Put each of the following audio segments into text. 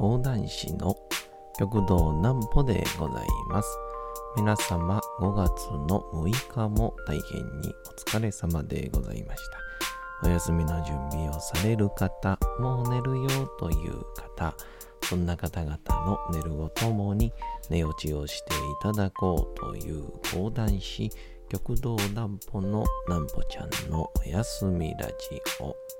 講談師の極道南歩でございます。皆様5月の6日も大変にお疲れ様でございました。お休みの準備をされる方、もう寝るよという方、そんな方々の寝るをともに寝落ちをしていただこうという講談師極道南歩の南歩ちゃんのおやすみラジオ。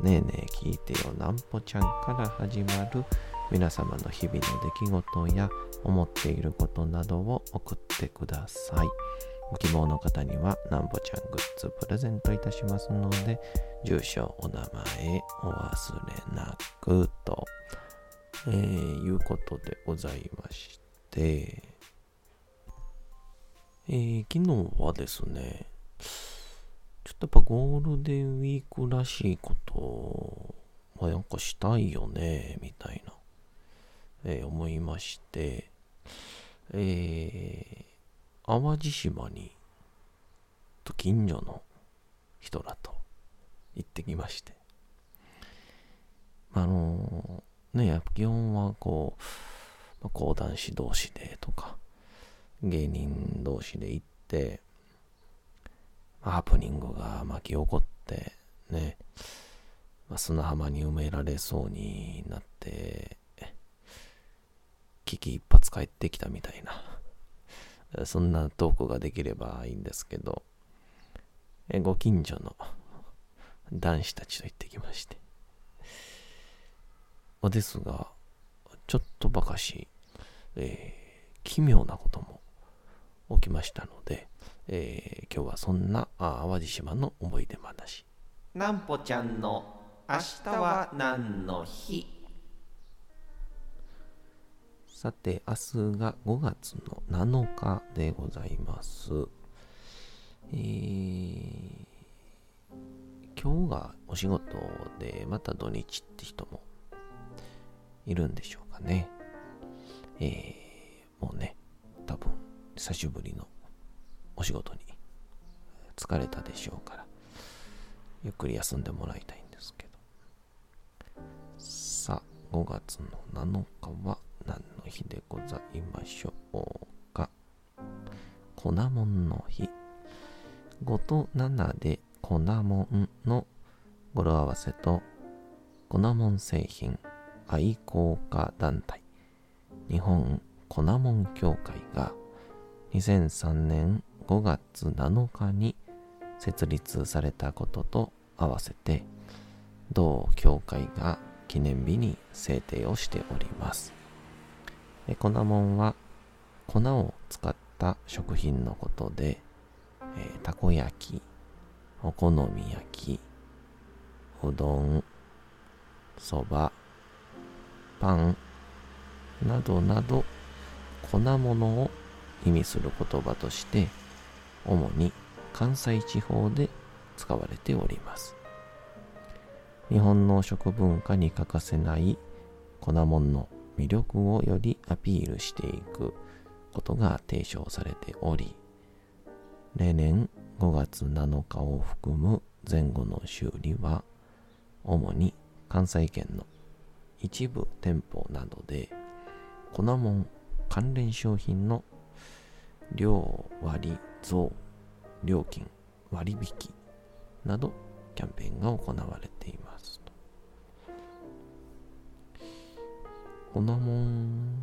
ねえねえ聞いてよ。なんぽちゃんから始まる皆様の日々の出来事や思っていることなどを送ってください。ご希望の方にはなんぽちゃんグッズプレゼントいたしますので、住所、お名前お忘れなくと、えー、いうことでございまして、えー昨日はですね、ちょっとやっぱゴールデンウィークらしいことはなんかしたいよね、みたいな、えー思いまして、えー、淡路島に、と近所の人らと行ってきまして、あのーね、や基本はこう、まあ講談師同士でとか、芸人同士で行って、ハプニングが巻き起こって、ね、まあ、砂浜に埋められそうになって、危機一髪帰ってきたみたいな、そんなトークができればいいんですけど、ご近所の男子たちと行ってきまして。まあですが、ちょっとばかし、えー奇妙なことも起きましたので、えー今日はそんなあ淡路島の思い出話。なんぽちゃんの明日は何の日？さて、明日が5月の7日でございます。えー今日がお仕事で、また土日って人もいるんでしょうかね。えーもうね、多分、久しぶりのお仕事に疲れたでしょうから、ゆっくり休んでもらいたいんですけど。さあ、5月の7日は何の日でございましょうか？粉もんの日。5と7で粉もんの語呂合わせと粉もん製品愛好家団体日本粉もん協会が2003年5月7日に設立されたことと合わせて同協会が記念日に制定をしております。粉もんは粉を使った食品のことで、えーたこ焼き、お好み焼き、うどん、そば、パンなどなど粉物を意味する言葉として主に関西地方で使われております。日本の食文化に欠かせない粉もんの魅力をよりアピールしていくことが提唱されており、例年5月7日を含む前後の修理は、主に関西圏の一部店舗などで、粉もん関連商品の量割増、料金割引などキャンペーンが行われていますと。粉もん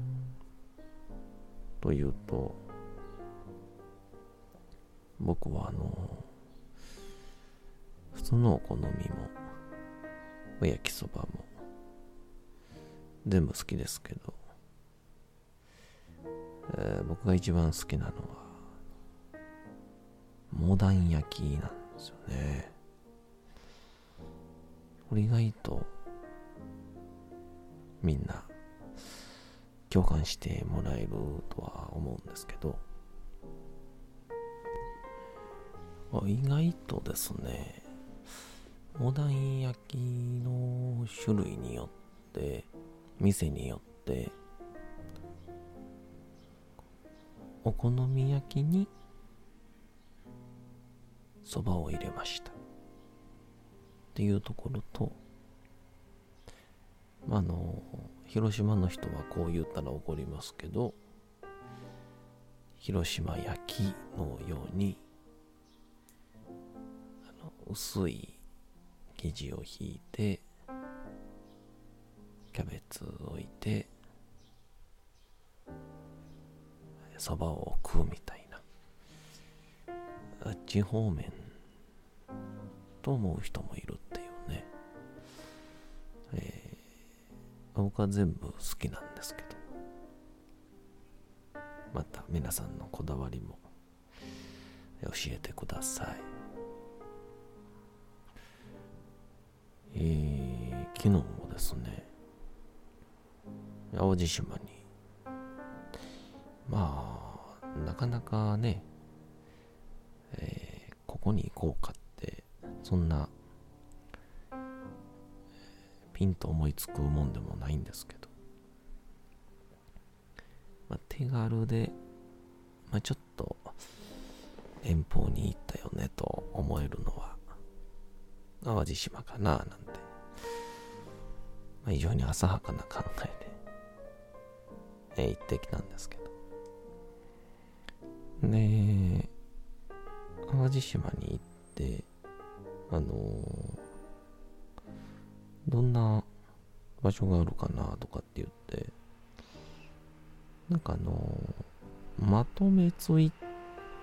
というと、僕はあの、普通のお好みも、お焼きそばも、全部好きですけど、えー僕が一番好きなのは、モダン焼きなんですよね。これ意外と、みんな、共感してもらえるとは思うんですけど、意外とですね、お団焼きの種類によって、店によって、お好み焼きにそばを入れました。っていうところとあの広島の人はこう言ったら怒りますけど広島焼きのようにあの薄い生地を引いてキャベツを置いてそばを食うみたいな。あっち方面と思う人もいるっていうね、えー、僕は全部好きなんですけど。また皆さんのこだわりも教えてください。えー、昨日もですね淡路島にまあ、なかなかね、こに行こうかって、そんな、ピンと思いつくもんでもないんですけど、まあ、手軽で、まあ、ちょっと遠方に行ったよねと思えるのは、淡路島かななんて、まあ、非常に浅はかな考えで、えー、行ってきたんですけど、で、淡路島に行って、あのー、どんな場所があるかなとかって言って、なんかあのー、まとめツイッ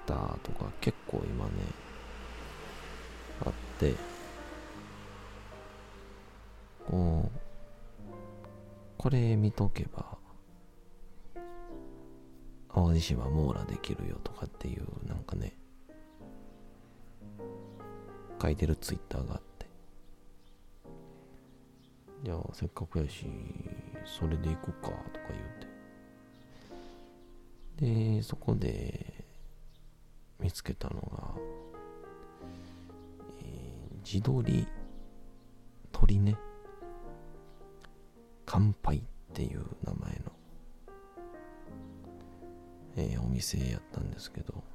ターとか結構今ね、あって、こう、これ見とけば、淡路島網羅できるよとかっていうなんかね書いてるツイッターがあって。じゃあせっかくやしそれで行くかとか言うて。でそこで見つけたのが、えー、自撮り鳥ね。乾杯っていう名前のえー、お店やったんですけど。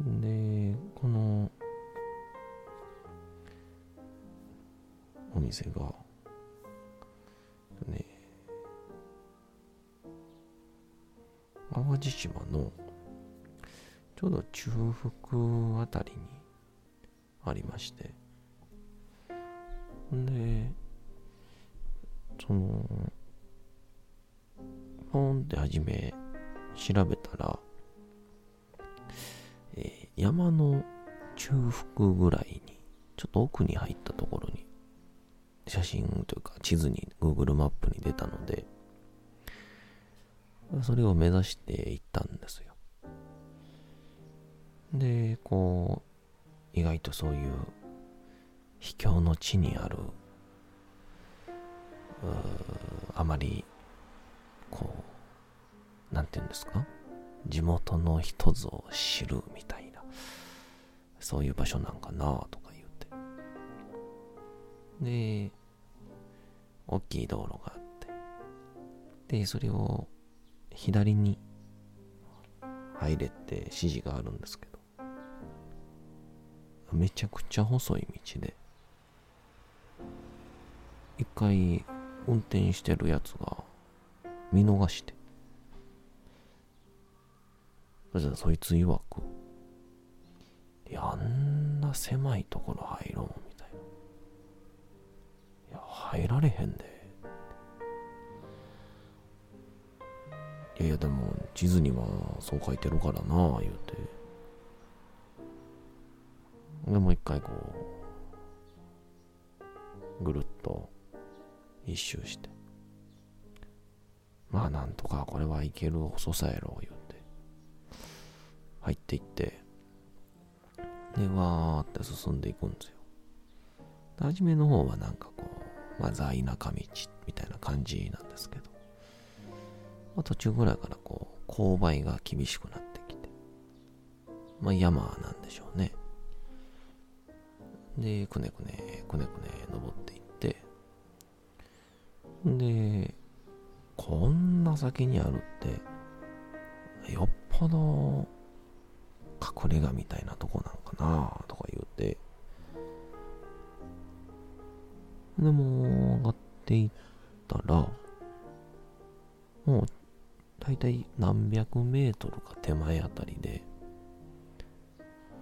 でこのお店がね淡路島のちょうど中腹あたりにありましてでそのポンって始め調べたら、山の中腹ぐらいに、ちょっと奥に入ったところに、写真というか地図に Google マップに出たので、それを目指して行ったんですよ。で、こう、意外とそういう秘境の地にある、あまりこう、なんて言うんですか？地元の人ぞ知るみたいな、そういう場所なんかなとか言うて。で、大きい道路があって、で、それを左に入れって指示があるんですけど、めちゃくちゃ細い道で、一回運転してるやつが見逃して。そしたらそいつ曰く、いや、あんな狭いところ入ろうみたいな。いや、入られへんで。いやいや、でも地図にはそう書いてるからなあ、言うて。で、もう一回こう、ぐるっと一周して。まあなんとかこれはいける細さやろ言うて入っていってでわーって進んでいくんですよ初めの方はなんかこうまあ、ザ・田舎道みたいな感じなんですけど、まあ、途中ぐらいからこう、勾配が厳しくなってきて、まあ、山なんでしょうね。で、くねくね、くねくね登っていって、で、こんな先にあるって、よっぽど隠れ家みたいなとこなんかなとか言うて、でも、上がっていったら、もう、だいたい何百メートルか手前あたりで、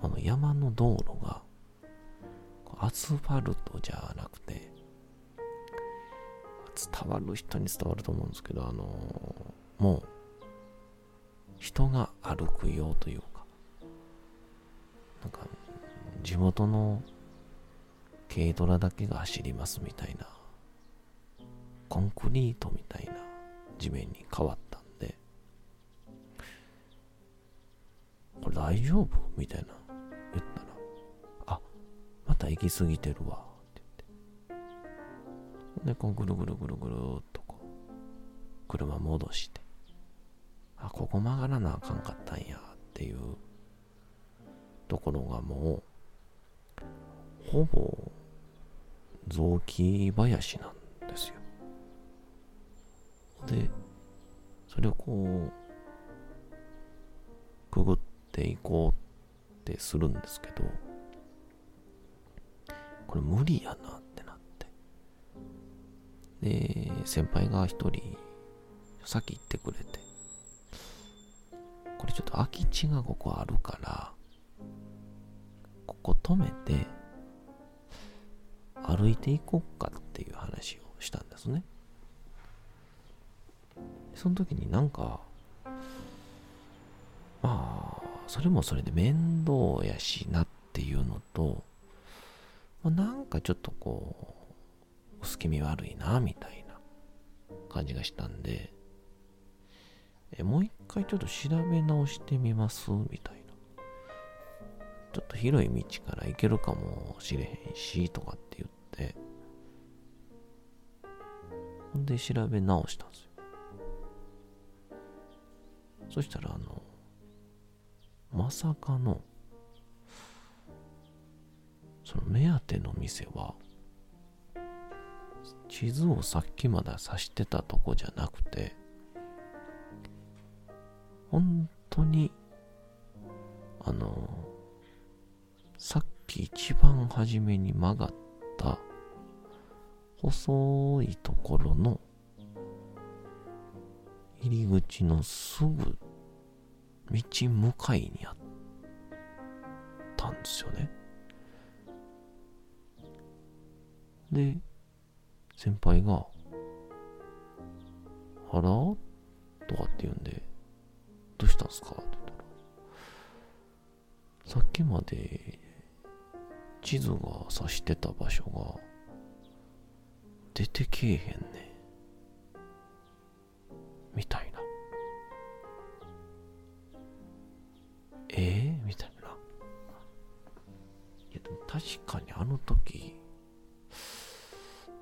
あの山の道路が、アスファルトじゃなくて、伝わる人に伝わると思うんですけど、あの、もう、人が歩くようという、なんか、地元の軽トラだけが走りますみたいな、コンクリートみたいな地面に変わったんで、これ大丈夫？みたいな言ったら、あ、また行き過ぎてるわ、って言って。で、こうぐるぐるぐるぐるっとこう、車戻して、あ、ここ曲がらなあかんかったんや、っていうところがもう、ほぼ雑木林なんですよ。で、それをこう、くぐっていこうってするんですけど、これ無理やなってなって。で、先輩が一人、先行ってくれて、これちょっと空き地がここあるから、ここ止めて、歩いていこうかっていう話をしたんですね。その時になんか、まあ、それもそれで面倒やしなっていうのと、まあ、なんかちょっとこう、薄気味悪いな、みたいな感じがしたんで、えもう一回ちょっと調べ直してみますみたいな。ちょっと広い道から行けるかもしれへんし、とかって言って、ほんで調べ直したんですよ。そしたら、あの、まさかの、その目当ての店は、地図をさっきまで指してたとこじゃなくて、本当に、あの、さっき一番初めに曲がった細いところの入り口のすぐ道向かいにあったんですよね。で、先輩が、あら？とかって言うんで、どうしたんすか？って言ったら、さっきまで地図が指してた場所が出てけえへんねみたいな。えー、みたいな。いや、でも確かにあの時、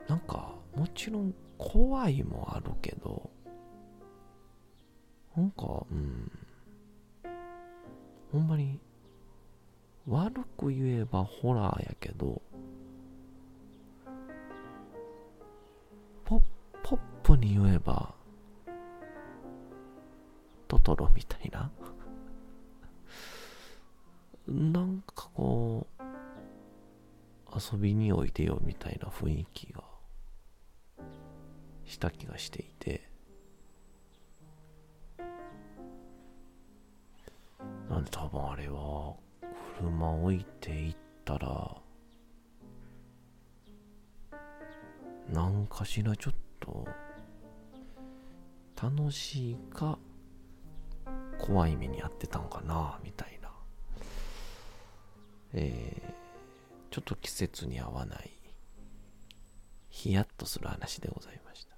なんか、もちろん怖いもあるけど、なんか、うん、ほんまに、悪く言えばホラーやけど、ポポップに言えば、トトロみたいな。なんかこう、遊びにおいでよみたいな雰囲気がした気がしていて、なんで多分あれは、車置いていったら、なんかしらちょっと、楽しいか、怖い目に遭ってたんかな、みたいな。えー、ちょっと季節に合わない、ヒヤッとする話でございました。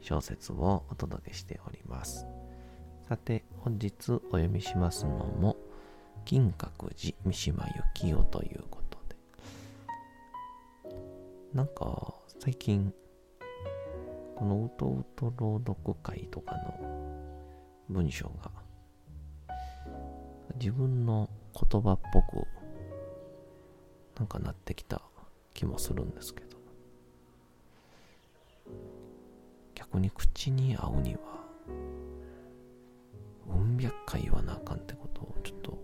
小説をお届けしております。さて本日お読みしますのも金閣寺三島由紀夫ということで。なんか最近このうとうと朗読会とかの文章が自分の言葉っぽくなんかなってきた気もするんですけど。逆に口に合うにはうん百回言わなあかんってことをちょっと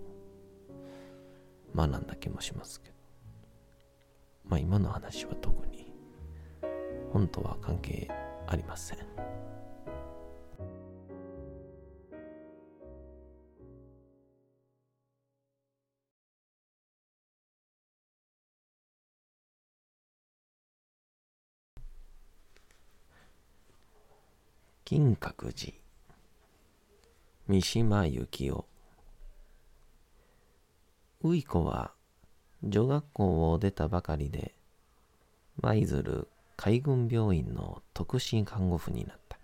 学んだ気もしますけど。まあ今の話は特に本とは関係ありません。金閣寺。三島由紀夫。うい子は女学校を出たばかりで舞鶴海軍病院の特進看護婦になった。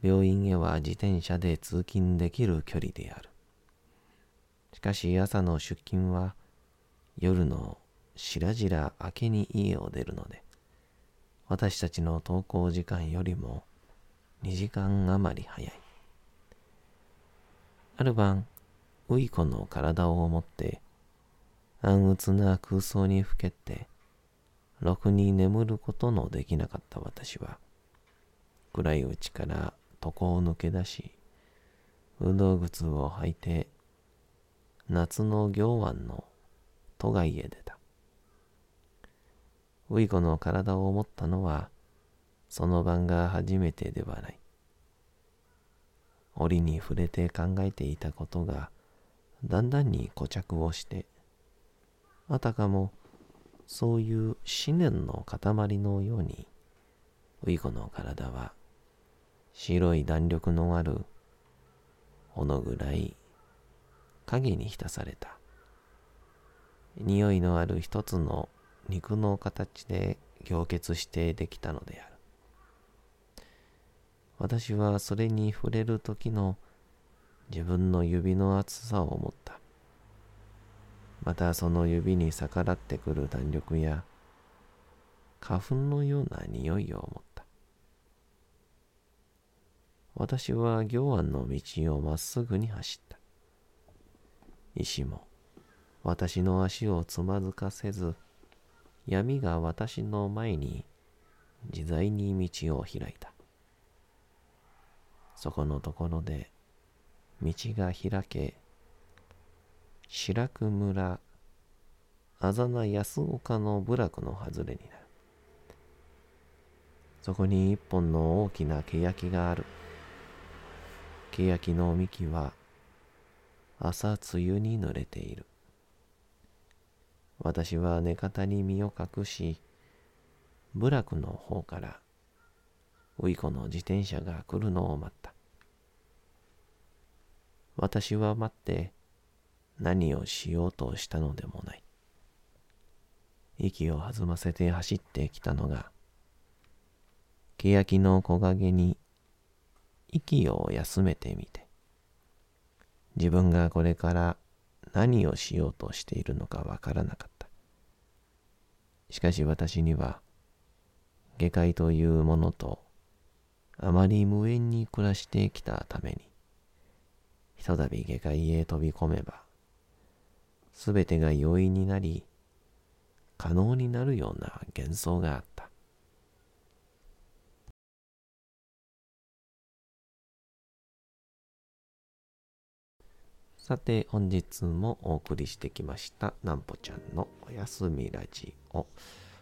病院へは自転車で通勤できる距離である。しかし朝の出勤は夜のしらじら明けに家を出るので私たちの登校時間よりも2時間余り早い。ある晩、ウイコの体を思って、暗鬱な空想にふけって、ろくに眠ることのできなかった私は、暗いうちから床を抜け出し、運動靴を履いて、夏の行湾の都外へ出た。ウイコの体を思ったのは、その晩が初めてではない。折に触れて考えていたことがだんだんに固着をして、あたかもそういう思念の塊のように、ウイコの体は白い弾力のあるほのぐらい影に浸された。匂いのある一つの肉の形で凝結してできたのである。私はそれに触れる時の自分の指の厚さを思った。またその指に逆らってくる弾力や花粉のような匂いを思った。私は行湾の道をまっすぐに走った。石も私の足をつまずかせず、闇が私の前に自在に道を開いた。そこのところで道が開け白く村あざな安岡の部落の外れになる。そこに一本の大きな欅がある。欅の幹は朝露に濡れている。私は寝方に身を隠し部落の方からウイコの自転車が来るのを待った。私は待って何をしようとしたのでもない。息を弾ませて走ってきたのが、欅の木陰に息を休めてみて、自分がこれから何をしようとしているのかわからなかった。しかし私には、下界というものとあまり無縁に暮らしてきたために、ひとたび下界へ飛び込めば、すべてが容易になり、可能になるような幻想があった。さて、本日もお送りしてきました、なんぽちゃんのおやすみラジオ。